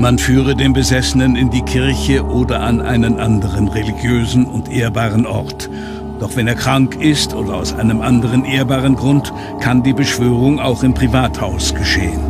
Man führe den Besessenen in die Kirche oder an einen anderen religiösen und ehrbaren Ort. Doch wenn er krank ist oder aus einem anderen ehrbaren Grund, kann die Beschwörung auch im Privathaus geschehen.